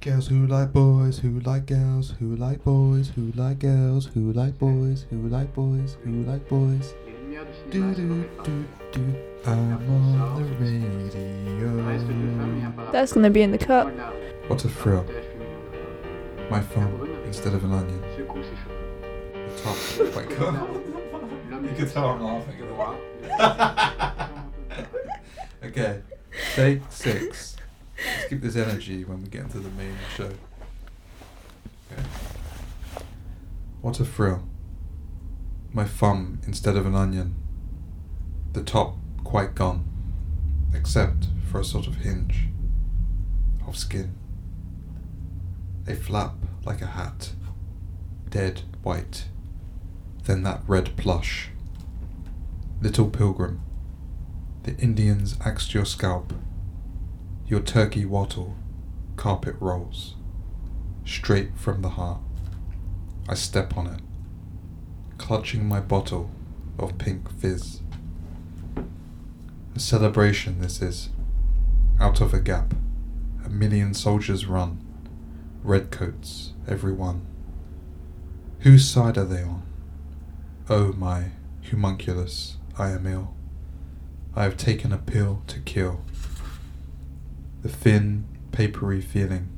Girls who like boys, who like girls, who like boys, who like girls, who like boys, who like boys, who like boys. Do do do do. I'm on the radio. That's gonna be in the cut. What a thrill. My phone instead of an onion. The top. My god. You can tell I'm laughing at the Okay. Take six. Keep this energy when we get into the main show. Okay. What a thrill. My thumb instead of an onion. The top quite gone, except for a sort of hinge of skin. A flap like a hat, dead white. Then that red plush. Little pilgrim, the Indians axed your scalp. Your turkey wattle, carpet rolls. Straight from the heart. I step on it, clutching my bottle of pink fizz. A celebration this is. Out of a gap, a million soldiers run, redcoats, every one. Whose side are they on? Oh my homunculus, I am ill. I have taken a pill to kill. The thin, papery feeling.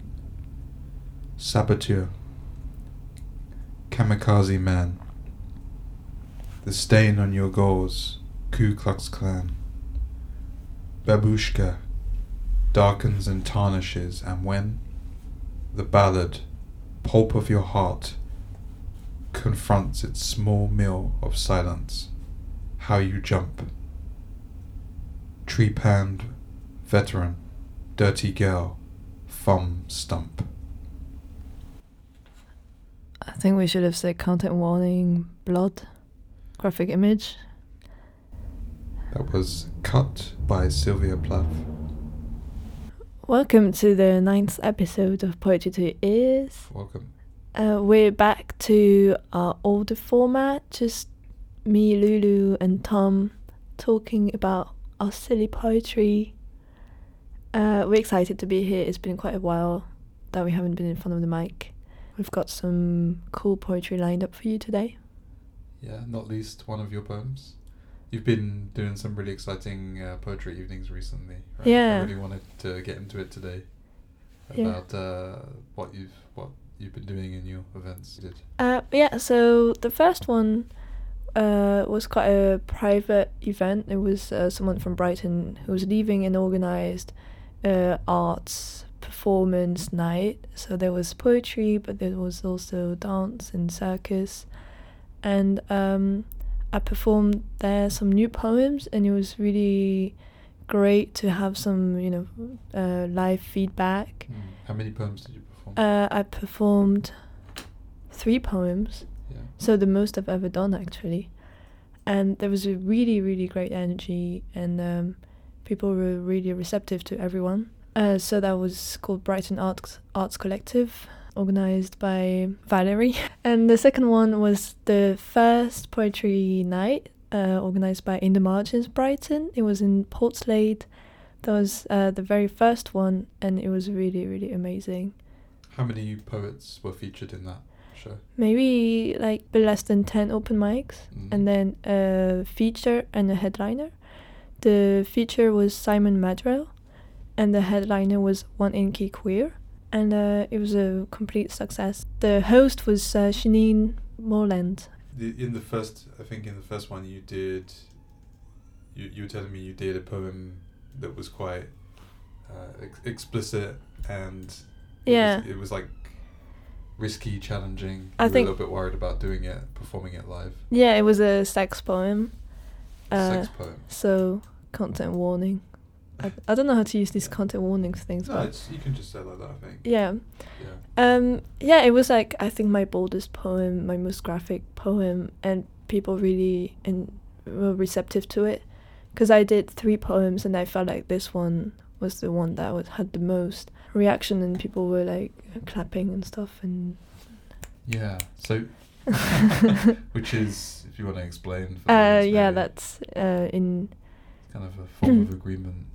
Saboteur. Kamikaze man. The stain on your gauze, Ku Klux Klan. Babushka darkens and tarnishes, and when the ballad, pulp of your heart, confronts its small mill of silence, how you jump. Trepanned veteran, dirty girl, thumb stump. I think we should have said content warning, blood, graphic image. That was cut by Sylvia Plath. Welcome to the ninth episode of Poetry to Ears. Welcome. Uh, we're back to our older format, just me, Lulu, and Tom talking about our silly poetry. Uh, we're excited to be here. It's been quite a while that we haven't been in front of the mic. We've got some cool poetry lined up for you today. Yeah, not least one of your poems. You've been doing some really exciting uh, poetry evenings recently. Right? Yeah. I really wanted to get into it today Yeah. about uh, what you've what you've been doing in your events. You did. Uh, yeah, so the first one uh, was quite a private event. It was uh, someone from Brighton who was leaving and organized uh, arts performance night. So there was poetry, but there was also dance and circus. And um, I performed there some new poems, and it was really great to have some, you know, uh, live feedback. Hmm. How many poems did you perform? Uh, I performed three poems, yeah. so the most I've ever done actually. And there was a really, really great energy, and um, people were really receptive to everyone. Uh, so that was called Brighton Arts Arts Collective, organized by Valerie. And the second one was the first poetry night, uh, organized by In the Margins Brighton. It was in Portslade. That was uh, the very first one, and it was really, really amazing. How many poets were featured in that show? maybe like less than 10 open mics Mm. and then a feature and a headliner the feature was simon madrell and the headliner was one inky queer and uh, it was a complete success the host was uh, shanine morland The, in the first, I think in the first one you did. You you were telling me you did a poem that was quite uh, ex- explicit and it Yeah. was, it was like risky, challenging. I you were think- a little bit worried about doing it, performing it live. yeah it was a sex poem uh, Sex poem. so content warning I, I don't know how to use these content warnings things No, but it's, you can just say like that. I think. yeah Yeah. Um, yeah, it was like I think my boldest poem, my most graphic poem, and people really in, were receptive to it. Because I did three poems, and I felt like this one was the one that was, had the most reaction, and people were like clapping and stuff. And Yeah. So, which is, if you want to explain. for uh, yeah, that's uh, in kind of a form of agreement.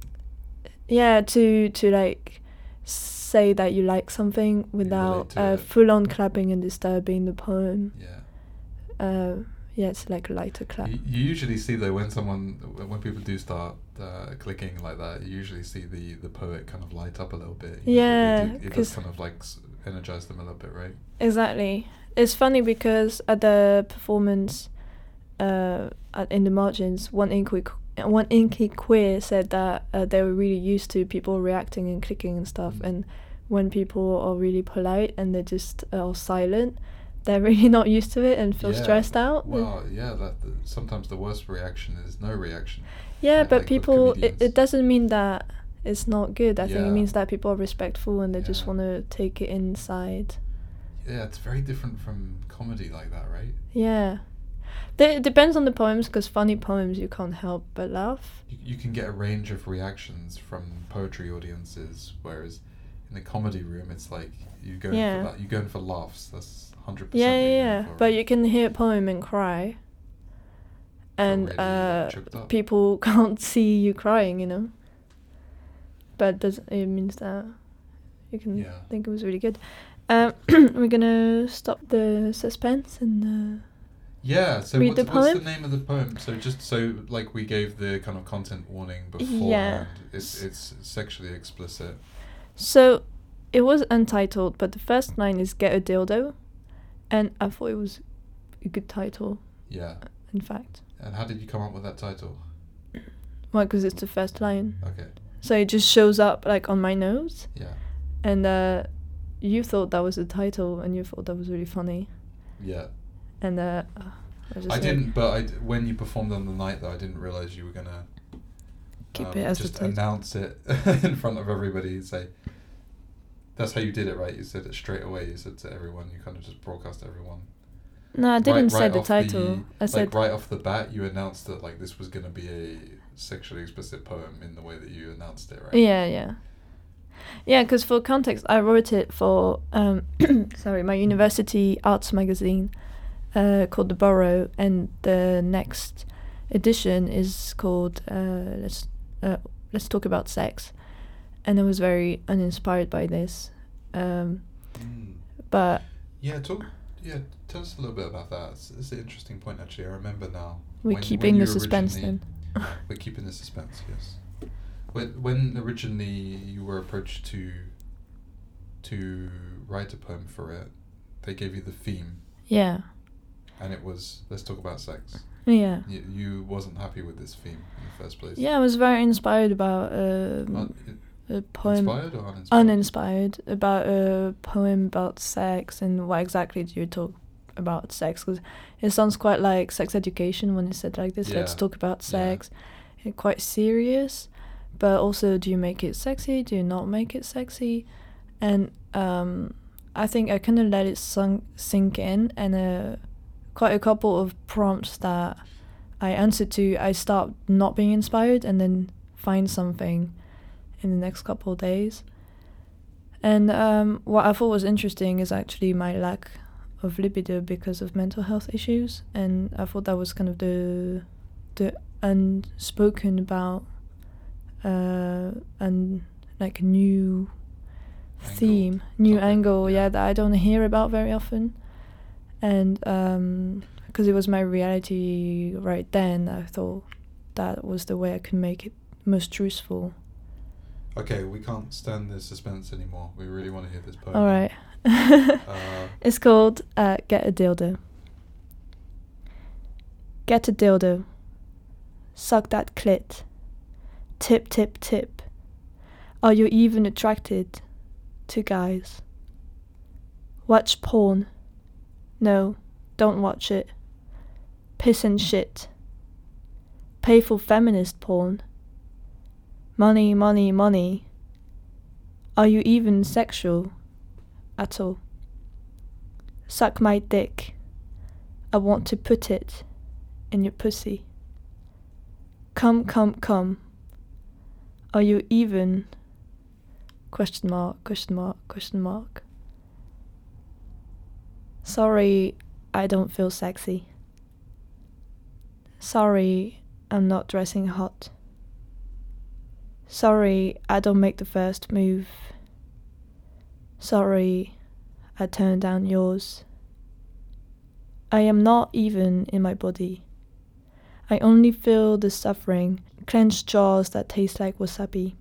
yeah to to like say that you like something without uh, full on clapping and disturbing the poem. Yeah. Uh, yeah, it's like a lighter clap. You, you usually see though when someone when people do start uh, clicking like that, you usually see the the poet kind of light up a little bit. you know, Yeah, it, it, it does kind of like energize them a little bit, right? Exactly. It's funny because at the performance, uh, at, in the margins, one inky one inky queer said that uh, they were really used to people reacting and clicking and stuff, Mm. and when people are really polite and they just are silent, they're really not used to it and feel Yeah. stressed out. Well, yeah. That the, sometimes the worst reaction is no reaction. yeah, like- but like people, it, it doesn't mean that it's not good. I think it means that people are respectful and they just want to take it inside. Yeah, it's very different from comedy like that, right? Yeah. It depends on the poems because funny poems you can't help but laugh. You, you can get a range of reactions from poetry audiences, whereas in the comedy room, it's like you go Yeah. for that. You going for laughs. That's hundred Yeah, percent. yeah, yeah. But you can hear a poem and cry. And really uh, people can't see you crying, you know. But does it means that you can Yeah. think it was really good. Um, we're gonna stop the suspense and uh, Yeah. So Read what's, the what's the name of the poem? So just so like we gave the kind of content warning beforehand. It's it's sexually explicit. so it was untitled, but the first line is "Get a dildo," and I thought it was a good title. Yeah. In fact, And how did you come up with that title? well, because it's the first line, Okay. so it just shows up like on my nose. Yeah. And uh, you thought that was the title, and you thought that was really funny. Yeah. And uh, I, just I didn't, but I d when you performed on the night, though, I didn't realize you were gonna Keep um, it as just announce it in front of everybody and say. That's how you did it, right? You said it straight away. You said to everyone. You kind of just broadcast everyone. No, I didn't say the off title. I like said right off the bat, you announced that like this was gonna be a sexually explicit poem in the way that you announced it, right? yeah, yeah, yeah. Because for context, I wrote it for um, sorry, my university arts magazine uh, called The Borough, and the next edition is called uh, Let's uh, Let's Talk About Sex, and I was very uninspired by this. Um, Mm. but Yeah, talk. Yeah, tell us a little bit about that. It's, it's an interesting point, actually. I remember now. we're when- keeping when the suspense then. We're keeping the suspense, yes. When when originally you were approached to to write a poem for it, they gave you the theme, yeah, and it was let's talk about sex. yeah. You, you wasn't happy with this theme in the first place. Yeah, I was very inspired about um, a poem. inspired or uninspired? uninspired about a poem about sex and what exactly do you talk about sex because it sounds quite like sex education when it's said like this let's talk about Yeah. sex and quite serious but also do you make it sexy do you not make it sexy and um, i think i kind of let it sunk, sink in and uh, quite a couple of prompts that i answered to. I stopped not being inspired and then find something in the next couple of days. And um, what I thought was interesting is actually my lack of libido because of mental health issues, and I thought that was kind of the the unspoken about uh, and like a new Angle, theme, new angle, yeah, that I don't hear about very often, and because it was my reality right then, I thought that was the way I could make it most truthful. Okay, we can't stand the suspense anymore. We really want to hear this poem. All right. Uh, it's called uh, Get a Dildo. Get a dildo. Suck that clit. Tip, tip, tip. Are you even attracted to guys? Watch porn. No, don't watch it. Piss and shit. Pay for feminist porn. Money, money, money. Are you even sexual at all? Suck my dick. I want to put it in your pussy. Come, come, come. Are you even? Question mark, question mark, question mark. Sorry, I don't feel sexy. Sorry, I'm not dressing hot. Sorry, I don't make the first move. Sorry, I turned down yours. I am not even in my body. I only feel the suffering, clenched jaws that taste like wasabi.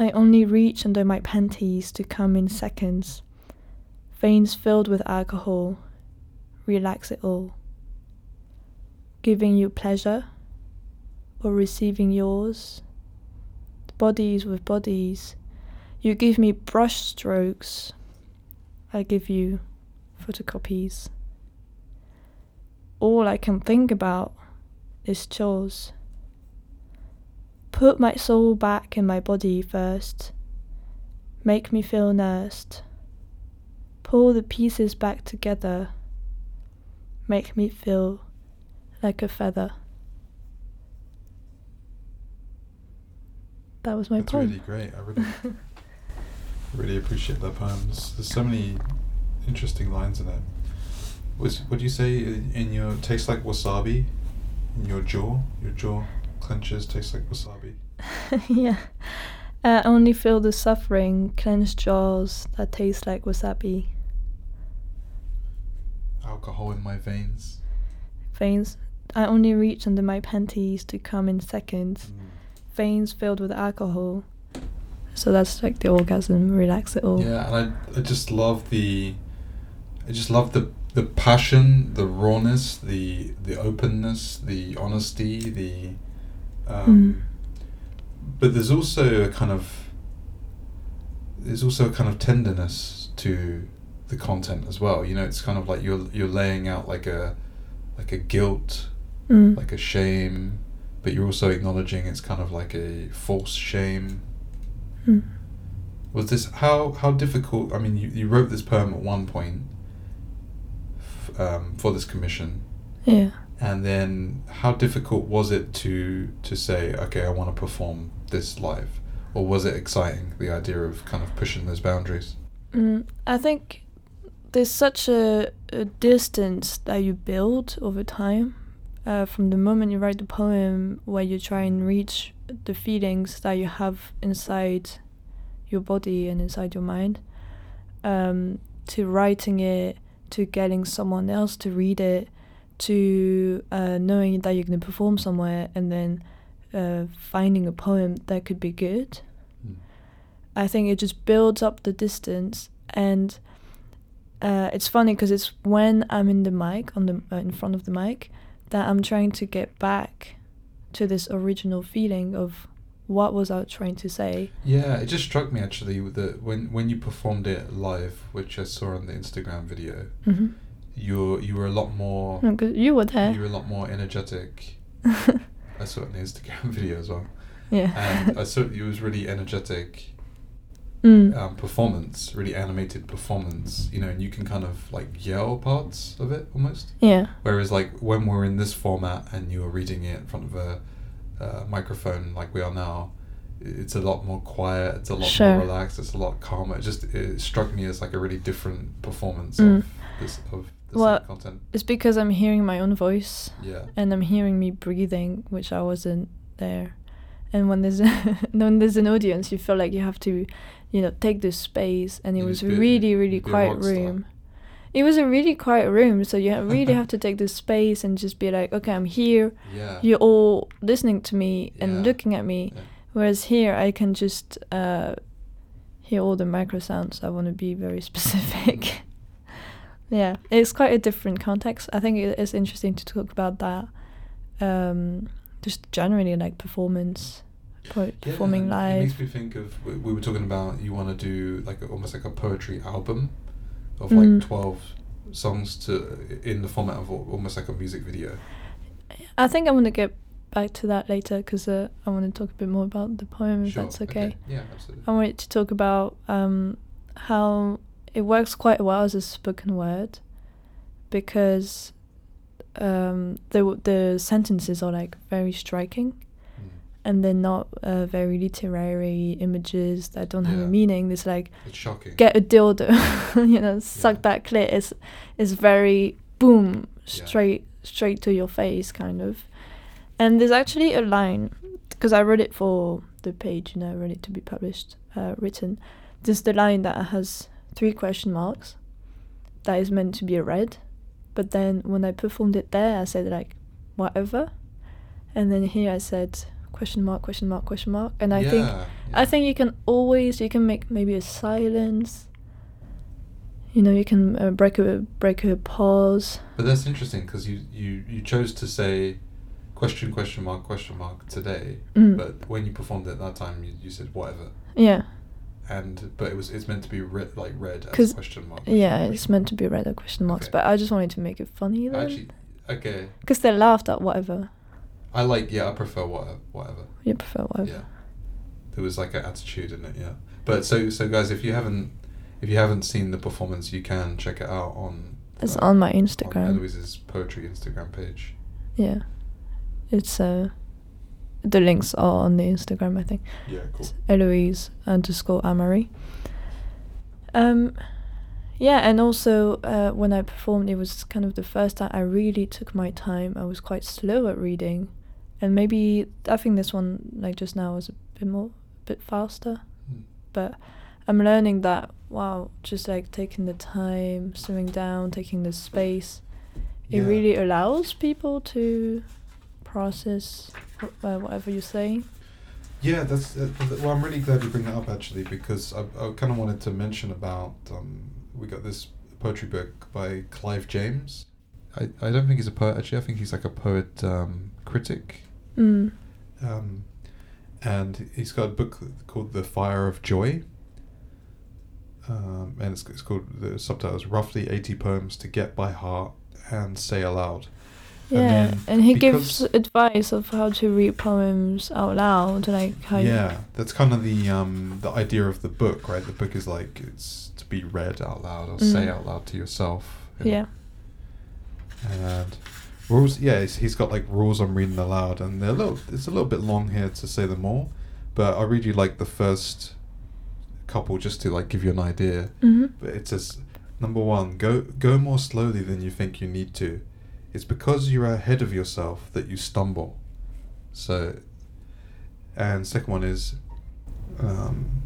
I only reach under my panties to come in seconds. Veins filled with alcohol, relax it all. Giving you pleasure or receiving yours. Bodies with bodies. You give me brush strokes. I give you photocopies. All I can think about is chores. Put my soul back in my body first. Make me feel nursed. Pull the pieces back together. Make me feel like a feather. That was my That's poem. really great. I really, really appreciate that poem. There's, there's so many interesting lines in it. Was what do you say in in your tastes like wasabi? In your jaw, your jaw clenches, tastes like wasabi. yeah. I only feel the suffering, clenched jaws that taste like wasabi. Alcohol in my veins. Veins. I only reach under my panties to come in seconds. Mm. Veins filled with alcohol. So that's like the orgasm, relax it all. Yeah, and I, I just love the, I just love the the passion, the rawness, the the openness, the honesty, the, um, but there's also a kind of, there's also a kind of tenderness to the content as well. You know, it's kind of like you're you're laying out like a, like a guilt, Mm. like a shame, but you're also acknowledging it's kind of like a false shame. Mm. Was this how how difficult? I mean, you, you wrote this poem at one point f- um, for this commission, Yeah. and then how difficult was it to to say, okay, I want to perform this live, or was it exciting? The idea of kind of pushing those boundaries. Mm, I think there's such a, a distance that you build over time. Uh, from the moment you write the poem, where you try and reach the feelings that you have inside your body and inside your mind, um, to writing it, to getting someone else to read it, to uh, knowing that you're going to perform somewhere, and then uh, finding a poem that could be good. Mm. I think it just builds up the distance, and uh, it's funny because it's when I'm in the mic on the uh, in front of the mic that I'm trying to get back to this original feeling of what was I trying to say. Yeah, it just struck me actually that when when you performed it live, which I saw on the Instagram video. Mm-hmm. You you were a lot more. Because you were there. You were a lot more energetic. I saw it in the Instagram video as well. yeah. and I saw it was really energetic mm. um, performance, really animated performance. You know, and you can kind of like yell parts of it almost. yeah. Whereas like when we're in this format and you're reading it in front of a uh, microphone like we are now, it's a lot more quiet. It's a lot Sure. more relaxed. It's a lot calmer. It just it struck me as like a really different performance Mm. of this of the Well, same content. It's because I'm hearing my own voice Yeah. and I'm hearing me breathing, which I wasn't there. And when there's when there's an audience, you feel like you have to, you know, take the space. And it You was really, really quiet room. It was a really quiet room, so you really have to take the space and just be like, okay, I'm here. Yeah. You're all listening to me and Yeah. looking at me. Yeah. Whereas here, I can just uh, hear all the micro sounds. I want to be very specific. yeah, it's quite a different context. I think it is interesting to talk about that. Um, just generally, like performance, performing It live. makes me think of we, we were talking about you want to do like a, almost like a poetry album of Mm. like twelve songs to in the format of almost like a music video. I think I'm gonna get back to that later because uh, I want to talk a bit more about the poem, if Sure, that's okay. Yeah, absolutely. I wanted to talk about um, how it works quite well as a spoken word because um, the the sentences are like very striking Mm. and they're not uh, very literary images that don't have a meaning. It's like It's shocking. get a dildo, you know, suck Yeah. that clit. It's it's very boom Yeah. straight straight to your face kind of. And there's actually a line because I wrote it for the page, you know, I wrote it to be published, uh, written. there's the line that has three question marks that is meant to be read but then when i performed it there i said like whatever. And then here i said question mark question mark question mark. And i yeah, think yeah. i think you can always you can make maybe a silence. You know you can uh, break a break a pause. But that's interesting because you, you, you chose to say question question mark question mark today, Mm. but when you performed it that time, you, you said whatever, yeah and but it was it's meant to be read like read as question mark. yeah question it's mark. meant to be read at question marks Okay. but i just wanted to make it funny then Actually, okay. because they laughed at whatever I like yeah. I prefer whatever. Whatever. you prefer whatever Yeah. There was like an attitude in it. Yeah. But so so guys, if you haven't if you haven't seen the performance, you can check it out on. it's uh, on my On instagram Eloise's poetry Instagram page. yeah it's uh the links are on the instagram i think Yeah. Cool. It's Eloise underscore Armary. Um, yeah, and also uh, when I performed, it was kind of the first time I really took my time. I was quite slow at reading, and maybe I think this one, like just now, was a bit more, a bit faster. Mm. But I'm learning that wow, just like taking the time, slowing down, taking the space, it Yeah. really allows people to process uh, whatever you're saying. Yeah, that's uh, well. I'm really glad you bring that up actually because I, I kind of wanted to mention about um, we got this poetry book by Clive James. I, I don't think he's a poet actually. I think he's like a poet um, critic, Mm. um, and he's got a book called The Fire of Joy. Um, and it's, it's called the subtitle is roughly 80 poems to get by heart and say aloud. And Yeah, then and he gives advice of how to read poems out loud, like how. you- yeah that's kind of the um the idea of the book right the book is like it's to be read out loud or say Mm. out loud to yourself. Yeah. and rules yeah he's, he's got like rules on reading aloud and they're a little it's a little bit long here to say them all but i'll read you like the first couple just to like give you an idea hmm but it says number one go go more slowly than you think you need to it's because you're ahead of yourself that you stumble. So and second one is um,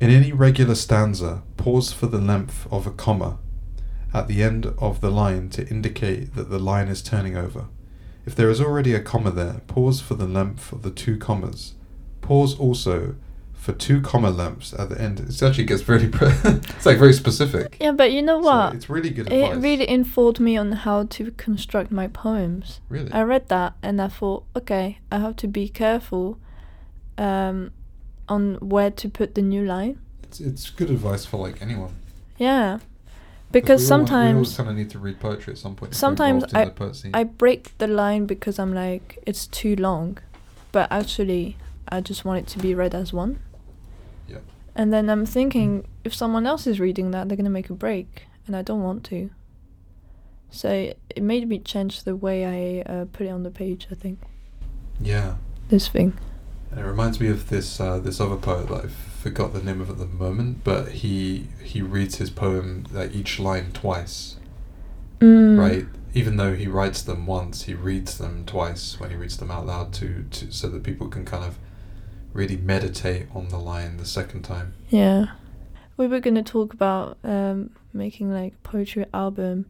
in any regular stanza pause for the length of a comma at the end of the line to indicate that the line is turning over. If there is already a comma there pause for the length of the two commas. Pause also for two comma lengths at the end. It actually gets very, it's like very specific. Yeah, but you know So what? it's really good it advice. really informed me on how to construct my poems. Really? I read that and I thought, okay, I have to be careful um, on where to put the new line. It's, it's good advice for like anyone. Yeah, because we all want- we sometimes kind of need to read poetry at some point. sometimes I the poet scene. I break the line because I'm like it's too long, but actually I just want it to be read as one. And then I'm thinking if someone else is reading that, they're gonna make a break, and I don't want to. So it, it made me change the way I uh, put it on the page. I think yeah, this thing. and it reminds me of this uh, this other poet that I forgot the name of at the moment, but he he reads his poem like each line twice, Mm. right? Even though he writes them once, he reads them twice when he reads them out loud to, to so that people can kind of really meditate on the line the second time. Yeah. We were gonna talk about um, making like poetry album.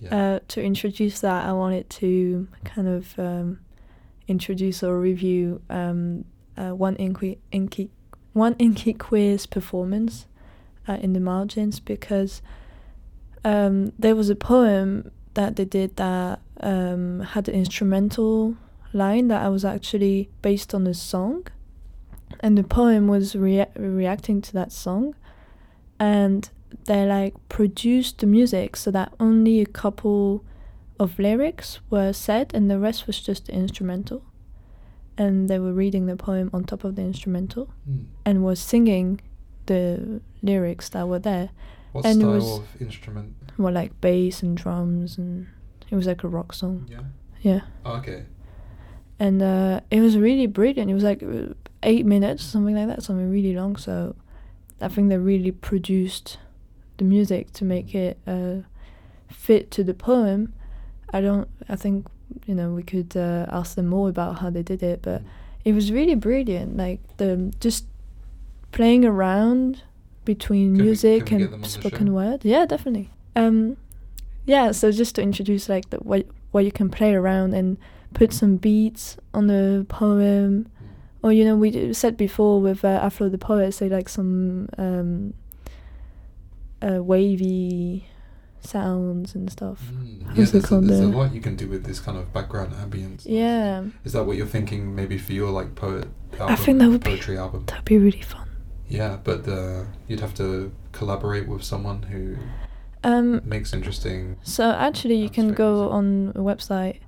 Yeah. Uh, to introduce that, I wanted to kind of um, introduce or review um, uh, one inky, inky, one inky quiz performance uh, in the margins because um, there was a poem that they did that um, had an instrumental line that I was actually based on a song, and the poem was rea- reacting to that song, and they like produced the music so that only a couple of lyrics were said and the rest was just the instrumental and they were reading the poem on top of the instrumental Hmm. and was singing the lyrics that were there What and it style was- of instrument? were like bass and drums and it was like a rock song Yeah. yeah Oh, okay. and uh, it was really brilliant it was like uh, eight minutes something like that something really long so i think they really produced the music to make it uh, fit to the poem i don't i think you know we could uh, ask them more about how they did it but Mm. it was really brilliant like the just playing around between Can music we and spoken word. Yeah, definitely. Um, yeah. So just to introduce like the where where you can play around and put some beats on the poem, or you know we said before with uh, Afro the poet say like some um, uh, wavy sounds and stuff. Mm. Yeah, there's, a, there's a lot you can do with this kind of background ambience. Yeah, Is that what you're thinking? Maybe for your like poet album, I think that would be poetry album. that'd be really fun. Yeah, but uh, you'd have to collaborate with someone who Um, makes interesting. So actually, you can go music. on a website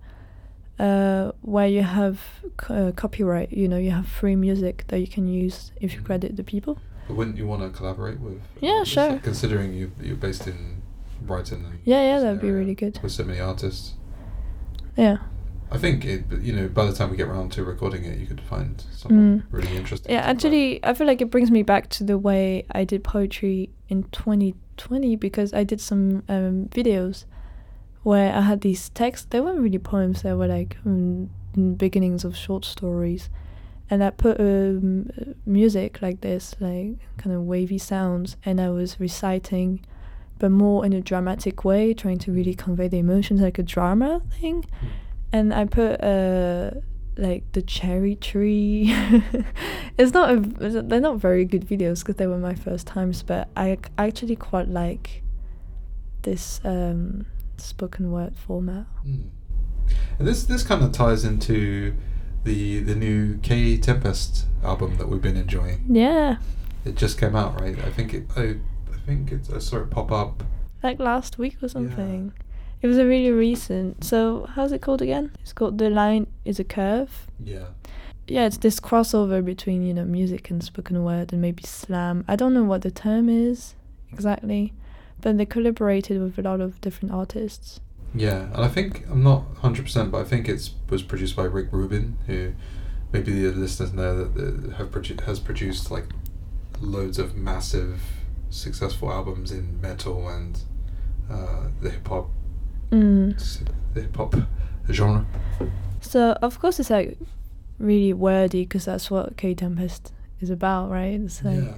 uh, where you have uh, copyright. You know, you have free music that you can use if you Mhm. credit the people. But wouldn't you want to collaborate with? Yeah, artists? sure. Considering you you're based in Brighton. Yeah, yeah, that'd be really good. With so many artists, Yeah, I think it. You know, by the time we get around to recording it, you could find something Mm. really interesting. yeah. Actually, I feel like it brings me back to the way I did poetry in 2020 because I did some um, videos where I had these texts. They weren't really poems. They were like um, beginnings of short stories. and I put um, music like this, like kind of wavy sounds, and I was reciting, but more in a dramatic way, trying to really convey the emotions like a drama thing. And I put uh, like the cherry tree. it's not a, they're not very good videos because they were my first times, but I actually quite like this um, spoken word format. Mm. And this this kind of ties into the the new Kae Tempest album that we've been enjoying. Yeah, It just came out, right? I think it. I, I think it's I saw it pop up. like last week or something. It was a really recent. So how's it called again? It's called The Line is a Curve. Yeah. Yeah, it's this crossover between, you know, music and spoken word and maybe slam. I don't know what the term is exactly, but they collaborated with a lot of different artists. Yeah, and I think I'm not hundred percent, but I think it was produced by Rick Rubin, who maybe the listeners know that have produ- has produced like loads of massive, successful albums in metal and uh, the hip hop Mm. the hip hop genre. So of course it's like really wordy because that's what Kae Tempest is about, right? It's like yeah.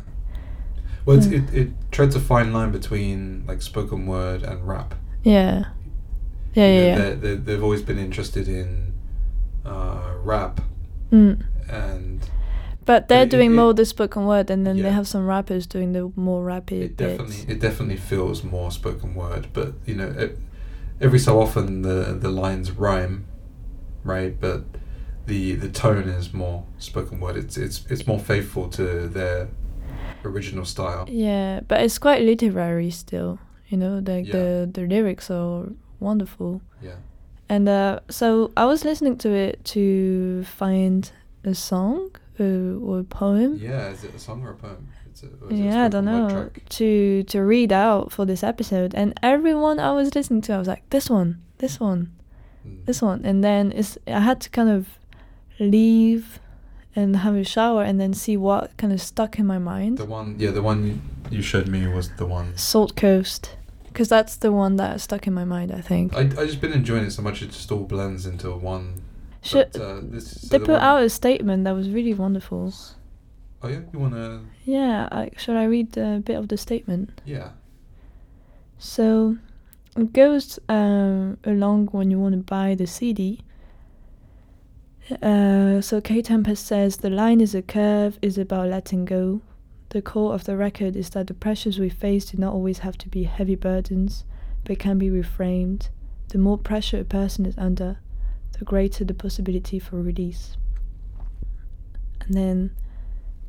Well, it's, Yeah. it it treads a fine line between like spoken word and rap. yeah, yeah, You yeah, know, yeah. they're- they're- they've always been interested in uh, rap Mm. and But they're it- doing it- more the spoken word, and then they have some rappers doing the more rapid it bits. definitely it definitely feels more spoken word but you know it, every so often the the lines rhyme right but the the tone is more spoken word it's it's it's more faithful to their original style Yeah, but it's quite literary still. You know, like Yeah. the the lyrics are wonderful. yeah And uh, so I was listening to it to find a song uh, or a poem. yeah is it a song or a poem it's a, or Yeah, I don't know. To to read out for this episode, and everyone I was listening to, I was like, this one, this one, Mm. this one, and then it's I had to kind of leave and have a shower and then see what kind of stuck in my mind. the one yeah the one you, showed me was the one Salt Coast, because that's the one that stuck in my mind. I think. I, I just been enjoying it so much it just all blends into one Should, but, uh, this, so they the put out a statement that was really wonderful. oh yeah you want to Yeah, I, should I read a bit of the statement? yeah So it goes um, along when you want to buy the CD. Uh, so Kae Tempest says the line is a curve is about letting go. The core of the record is that the pressures we face do not always have to be heavy burdens, but can be reframed. The more pressure a person is under, the greater the possibility for release. And then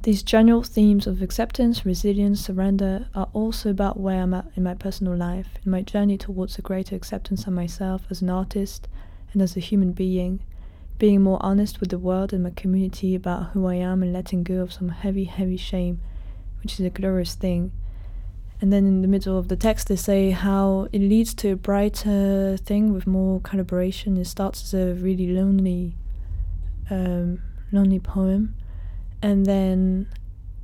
these general themes of acceptance, resilience, surrender are also about where I'm at in my personal life, in my journey towards a greater acceptance of myself as an artist and as a human being, being more honest with the world and my community about who I am and letting go of some heavy, heavy shame, which is a glorious thing. And then in the middle of the text, they say how it leads to a brighter thing with more collaboration. It starts as a really lonely, um, lonely poem and then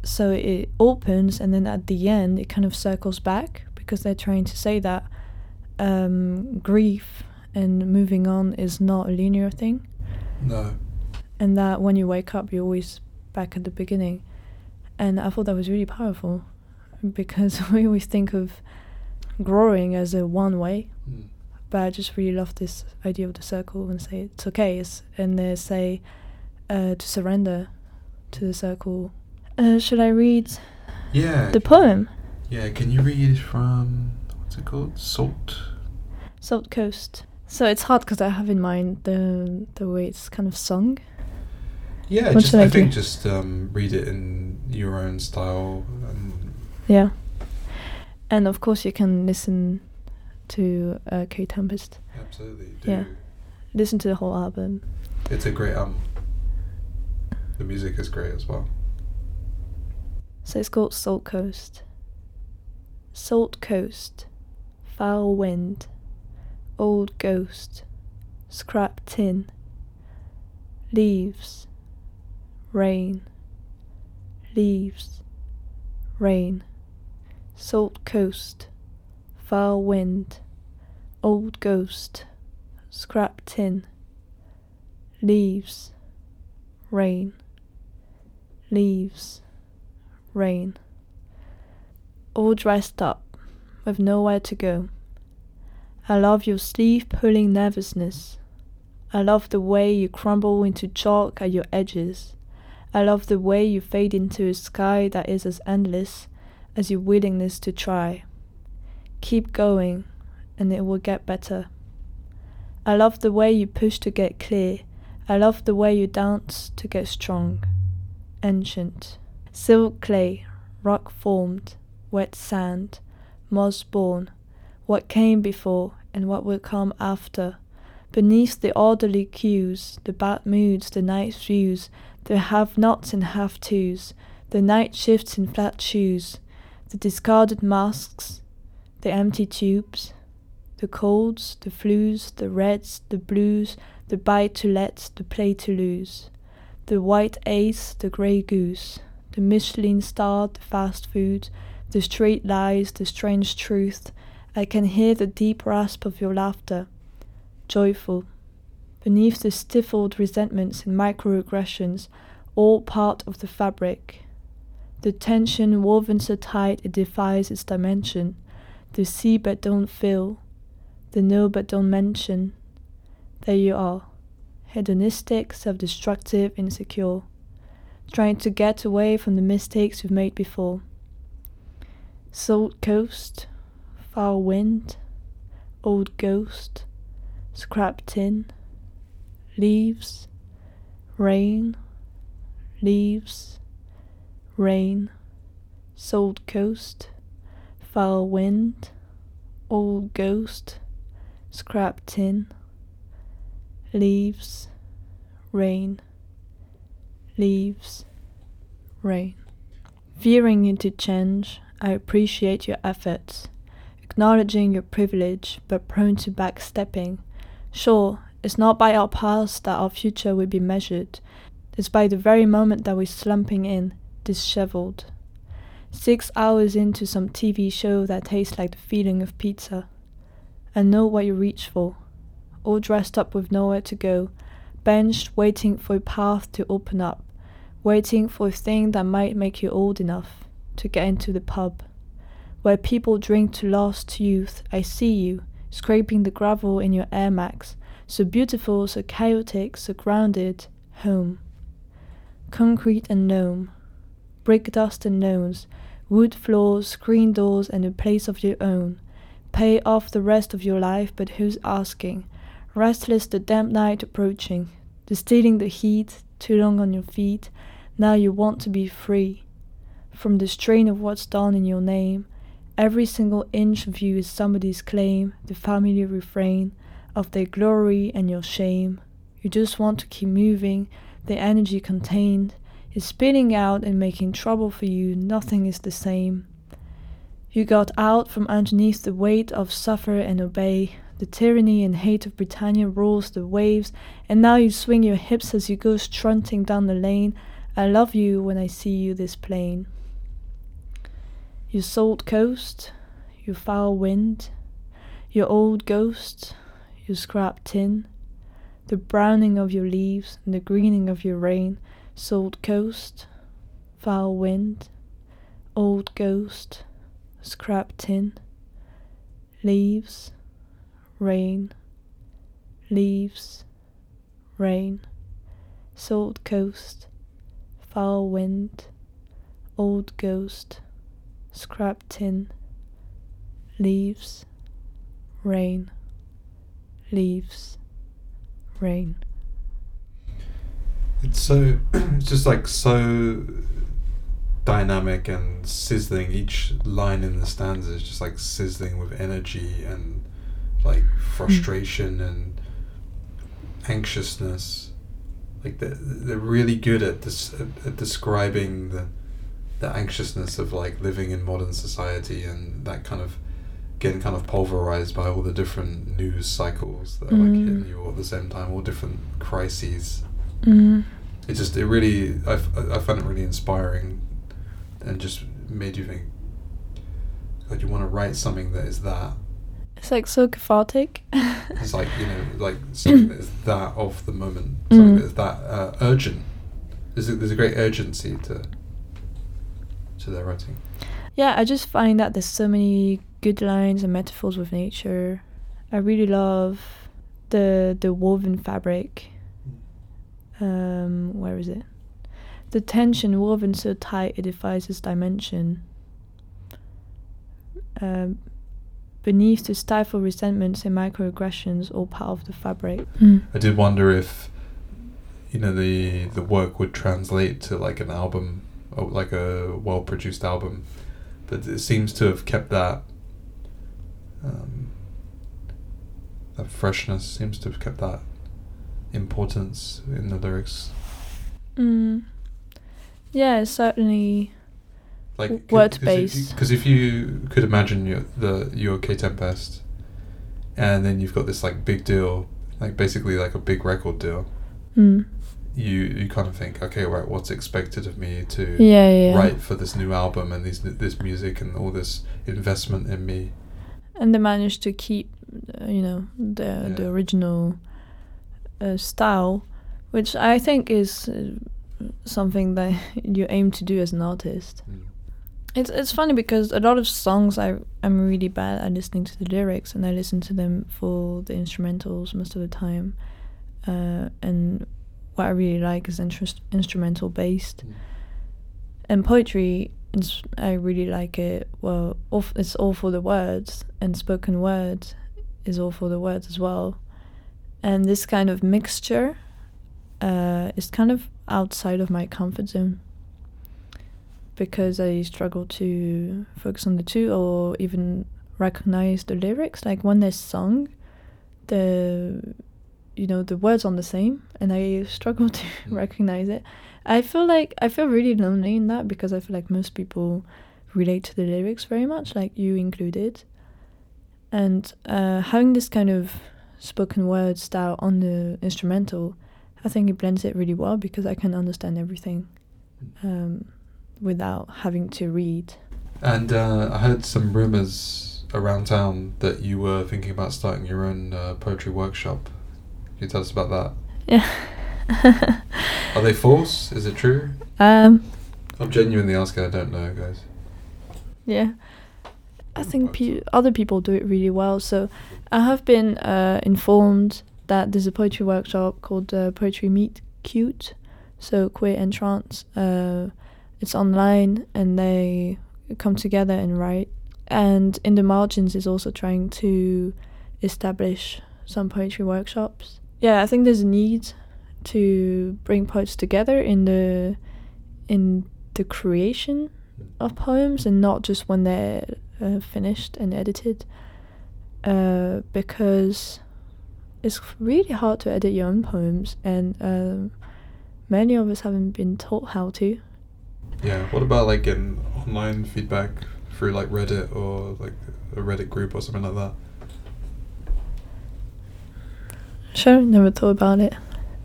so it opens and then at the end it kind of circles back because they're trying to say that um, grief and moving on is not a linear thing no and that when you wake up you're always back at the beginning and i thought that was really powerful because we always think of growing as a one way. Mm. But I just really love this idea of the circle and say it's okay. It's, and they say uh, to surrender to the circle. Uh, should I read Yeah. the poem? Yeah, can you read from what's it called? Salt. Salt Coast. So it's hard because I have in mind the the way it's kind of sung. Yeah, What just I I think just um, read it in your own style. And Yeah. And of course, you can listen to uh, Kae Tempest. absolutely do. Yeah. Listen to the whole album. It's a great album. The music is great as well. So it's called Salt Coast. Salt Coast, foul wind, old ghost, scrap tin, leaves, rain, leaves, rain. Salt Coast, foul wind, old ghost, scrap tin, leaves, rain, leaves, rain. All dressed up, with nowhere to go. I love your sleeve pulling nervousness. I love the way you crumble into chalk at your edges. I love the way you fade into a sky that is as endless as your willingness to try. Keep going, and it will get better. I love the way you push to get clear. I love the way you dance to get strong. Ancient. Silk clay, rock formed, wet sand, moss born, what came before and what will come after. Beneath the orderly queues, the bad moods, the night views, the have nots and have tos, the night shifts in flat shoes, the discarded masks, the empty tubes, the colds, the flus, the reds, the blues, the buy to let, the play to lose, the white ace, the grey goose, the Michelin star, the fast food, the straight lies, the strange truth. I can hear the deep rasp of your laughter, joyful. Beneath the stifled resentments and microaggressions, all part of the fabric. The tension woven so tight it defies its dimension. The see but don't feel, the know but don't mention. There you are, hedonistic, self destructive, insecure, trying to get away from the mistakes you've made before. Salt coast, foul wind, old ghost, scrap tin, leaves, rain, leaves, rain, salt coast, foul wind, old ghost, scrap tin, leaves, rain, leaves, rain. Veering into change, I appreciate your efforts, acknowledging your privilege but prone to backstepping. Sure, it's not by our past that our future will be measured, it's by the very moment that we're slumping in, disheveled. Six hours into some TV show that tastes like the feeling of pizza. And know what you reach for, all dressed up with nowhere to go, benched waiting for a path to open up, waiting for a thing that might make you old enough to get into the pub. Where people drink to lost youth, I see you, scraping the gravel in your Air Max, so beautiful, so chaotic, so grounded, home. Concrete and gnome, brick dust and gnomes, wood floors, screen doors, and a place of your own. Pay off the rest of your life, but who's asking? Restless, the damp night approaching, distilling the heat, too long on your feet. Now you want to be free from the strain of what's done in your name. Every single inch of you is somebody's claim, the family refrain of their glory and your shame. You just want to keep moving, the energy contained is spinning out and making trouble for you. Nothing is the same. You got out from underneath the weight of suffer and obey. The tyranny and hate of Britannia rules the waves, and now you swing your hips as you go strutting down the lane. I love you when I see you this plain. You salt coast, your foul wind, your old ghost, your scrap tin, the browning of your leaves and the greening of your rain, salt coast, foul wind, old ghost, scrap tin, leaves, rain, leaves, rain, salt coast, foul wind, old ghost, scrap tin, leaves, rain, leaves, rain. It's so, it's just like so dynamic and sizzling. Each line in the stanza is just like sizzling with energy and like frustration mm. and anxiousness. Like they're, they're really good at this at, at describing the the anxiousness of like living in modern society and that kind of getting kind of pulverized by all the different news cycles that are mm. like hitting you all at the same time, all different crises. Mm. It just it really I, I find it really inspiring, and just made you think. God, you want to write something that is that. It's like so cathartic. it's like you know, like something that is that of the moment, something mm. that is that uh, urgent. There's a, there's a great urgency to to their writing. Yeah, I just find that there's so many good lines and metaphors with nature. I really love the the woven fabric. Um, where is it? The tension woven so tight it defies its dimension. Um, beneath to stifle resentments and microaggressions, all part of the fabric. Mm. I did wonder if, you know, the the work would translate to like an album, or like a well produced album, but it seems to have kept that um, that freshness seems to have kept that importance in the lyrics. Mm. Yeah, certainly. Like word based. Because if, you could imagine your the your Kae Tempest, and then you've got this like big deal, like basically like a big record deal. Mm. You you kind of think, okay, right, what's expected of me to yeah, yeah. write for this new album and these this music and all this investment in me and they managed to keep, uh, you know, the yeah. the original uh, style, which I think is uh, something that you aim to do as an artist. Mm. It's it's funny because a lot of songs I I'm really bad at listening to the lyrics, and I listen to them for the instrumentals most of the time, uh, and what I really like is interest instrumental based. Mm. And poetry I really like it. Well, it's all for the words, and spoken word is all for the words as well. And this kind of mixture uh, is kind of outside of my comfort zone because I struggle to focus on the two or even recognize the lyrics. Like when they're sung, the you know the words on the same, and I struggle to mm. recognize it. I feel like I feel really lonely in that because I feel like most people relate to the lyrics very much, like you included. And uh, having this kind of spoken word style on the instrumental, I think it blends it really well because I can understand everything um, without having to read. And uh, I heard some rumors around town that you were thinking about starting your own uh, poetry workshop. You tell us about that? Yeah. Are they false? Is it true? Um, I'm genuinely asking. I don't know, guys. Yeah, I think pe- other people do it really well. So I have been uh, informed that there's a poetry workshop called uh, Poetry Meet Cute. So queer and trans. Uh, it's online, and they come together and write. And in the margins is also trying to establish some poetry workshops. Yeah, I think there's a need to bring poets together in the in the creation of poems and not just when they're uh, finished and edited. Uh, because it's really hard to edit your own poems and um, many of us haven't been taught how to. Yeah what about like an online feedback through like reddit or like a reddit group or something like that sure never thought about it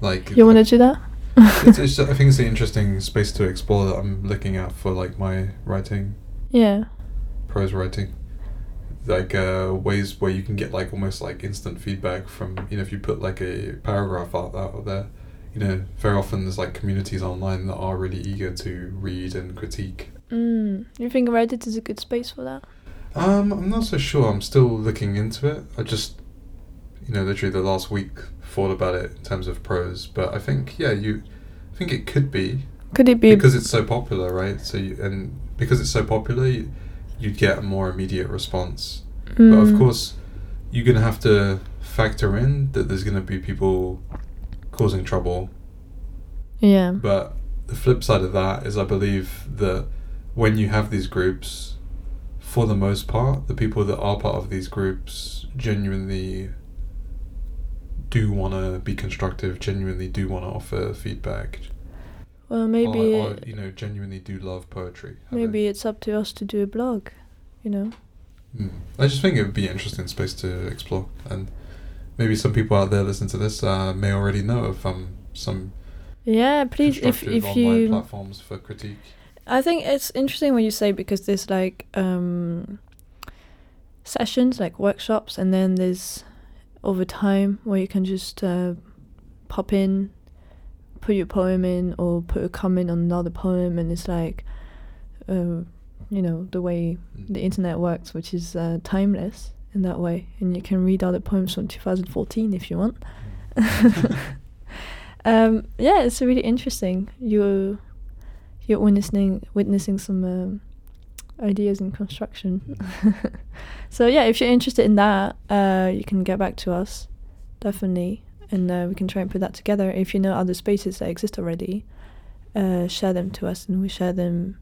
like you want to do that? it's, it's, I think it's an interesting space to explore that I'm looking at for like my writing. Yeah. Prose writing, like uh, ways where you can get like almost like instant feedback from you know if you put like a paragraph out out there, you know very often there's like communities online that are really eager to read and critique. Mm. You think Reddit is a good space for that? Um, I'm not so sure. I'm still looking into it. I just, you know, literally the last week thought about it in terms of prose. But I think, yeah, you, I think it could be Could it be? because it's so popular, right? So you, and because it's so popular, you, you'd get a more immediate response. But of Mm, course, you're gonna have to factor in that there's gonna be people causing trouble. Yeah. But the flip side of that is, I believe that when you have these groups, for the most part, the people that are part of these groups genuinely do want to be constructive, genuinely do want to offer feedback, Well, maybe or, or you know, genuinely do love poetry. maybe it's up to us to do a blog. You know. Mm. I just think it would be an interesting space to explore, and maybe some people out there listening to this uh, may already know of um, some Yeah, please, if if online you, platforms for critique. I think it's interesting what you say because there's like um, sessions, like workshops, and then there's over time where you can just uh, pop in, put your poem in, or put a comment on another poem, and it's like, uh, you know, the way Mm. the internet works, which is uh, timeless in that way, and you can read other poems from 2014 if you want. um, yeah, it's really interesting. You're you're witnessing witnessing some um, ideas in construction. so yeah, if you're interested in that, uh, you can get back to us, definitely, and uh, we can try and put that together. If you know other spaces that exist already, uh, share them to us, and we share them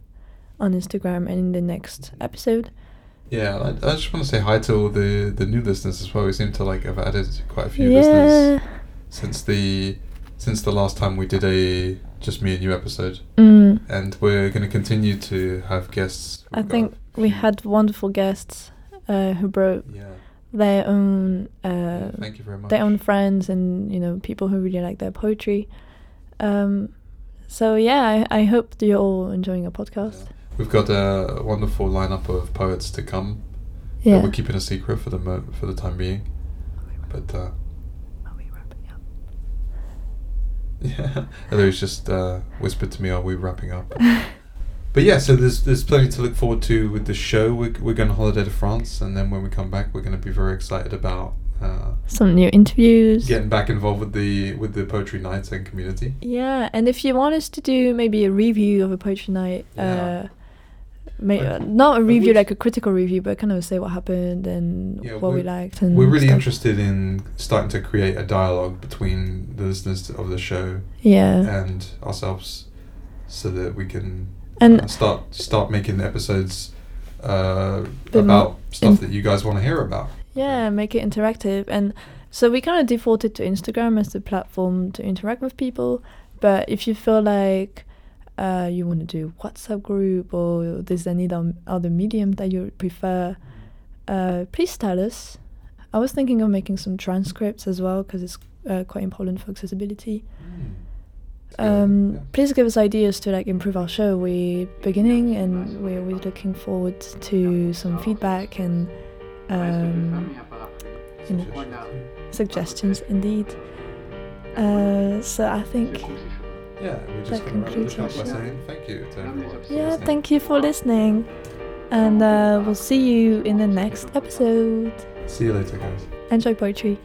on Instagram and in the next episode. Yeah, I, I just want to say hi to all the the new listeners as well. We seem to like have added quite a few listeners since the since the last time we did a just me and you episode, Mm. and we're going to continue to have guests. I think we had wonderful guests uh, who brought Yeah. their own uh, Thank you very much. their own friends and you know people who really like their poetry. Um, so yeah, I, I hope that you're all enjoying our podcast. Yeah. We've got a wonderful lineup of poets to come. Yeah. we're keeping a secret for the mo- for the time being. But uh, yeah, Lulu just uh, whispered to me, "Are we wrapping up?" but yeah, so there's there's plenty to look forward to with the show. We're we're going on holiday to France, and then when we come back, we're going to be very excited about uh, Some new interviews. getting back involved with the with the poetry nights and community. Yeah, and if you want us to do maybe a review of a poetry night, Yeah. uh, may, uh, not a review like a critical review, but kind of say what happened and Yeah, what we liked. And We're really stuff. interested in starting to create a dialogue between the listeners of the show Yeah, and ourselves, so that we can and uh, start start making episodes uh, about stuff that you guys want to hear about. Yeah, make it interactive. And so we kind of defaulted to Instagram as the platform to interact with people. But if you feel like uh, you want to do WhatsApp group or there's any other medium that you prefer, uh, please tell us. I was thinking of making some transcripts as well because it's uh, quite important for accessibility. Um, Yeah. Please give us ideas to like improve our show. We're beginning and we're always looking forward to some feedback and um, you know, suggestions indeed. Uh, so I think Yeah, we're just that going to wrap concludes this up our by show. saying thank you to everyone. for yeah, listening. thank you for listening, and uh, we'll see you in the next episode. See you later, guys. Enjoy poetry.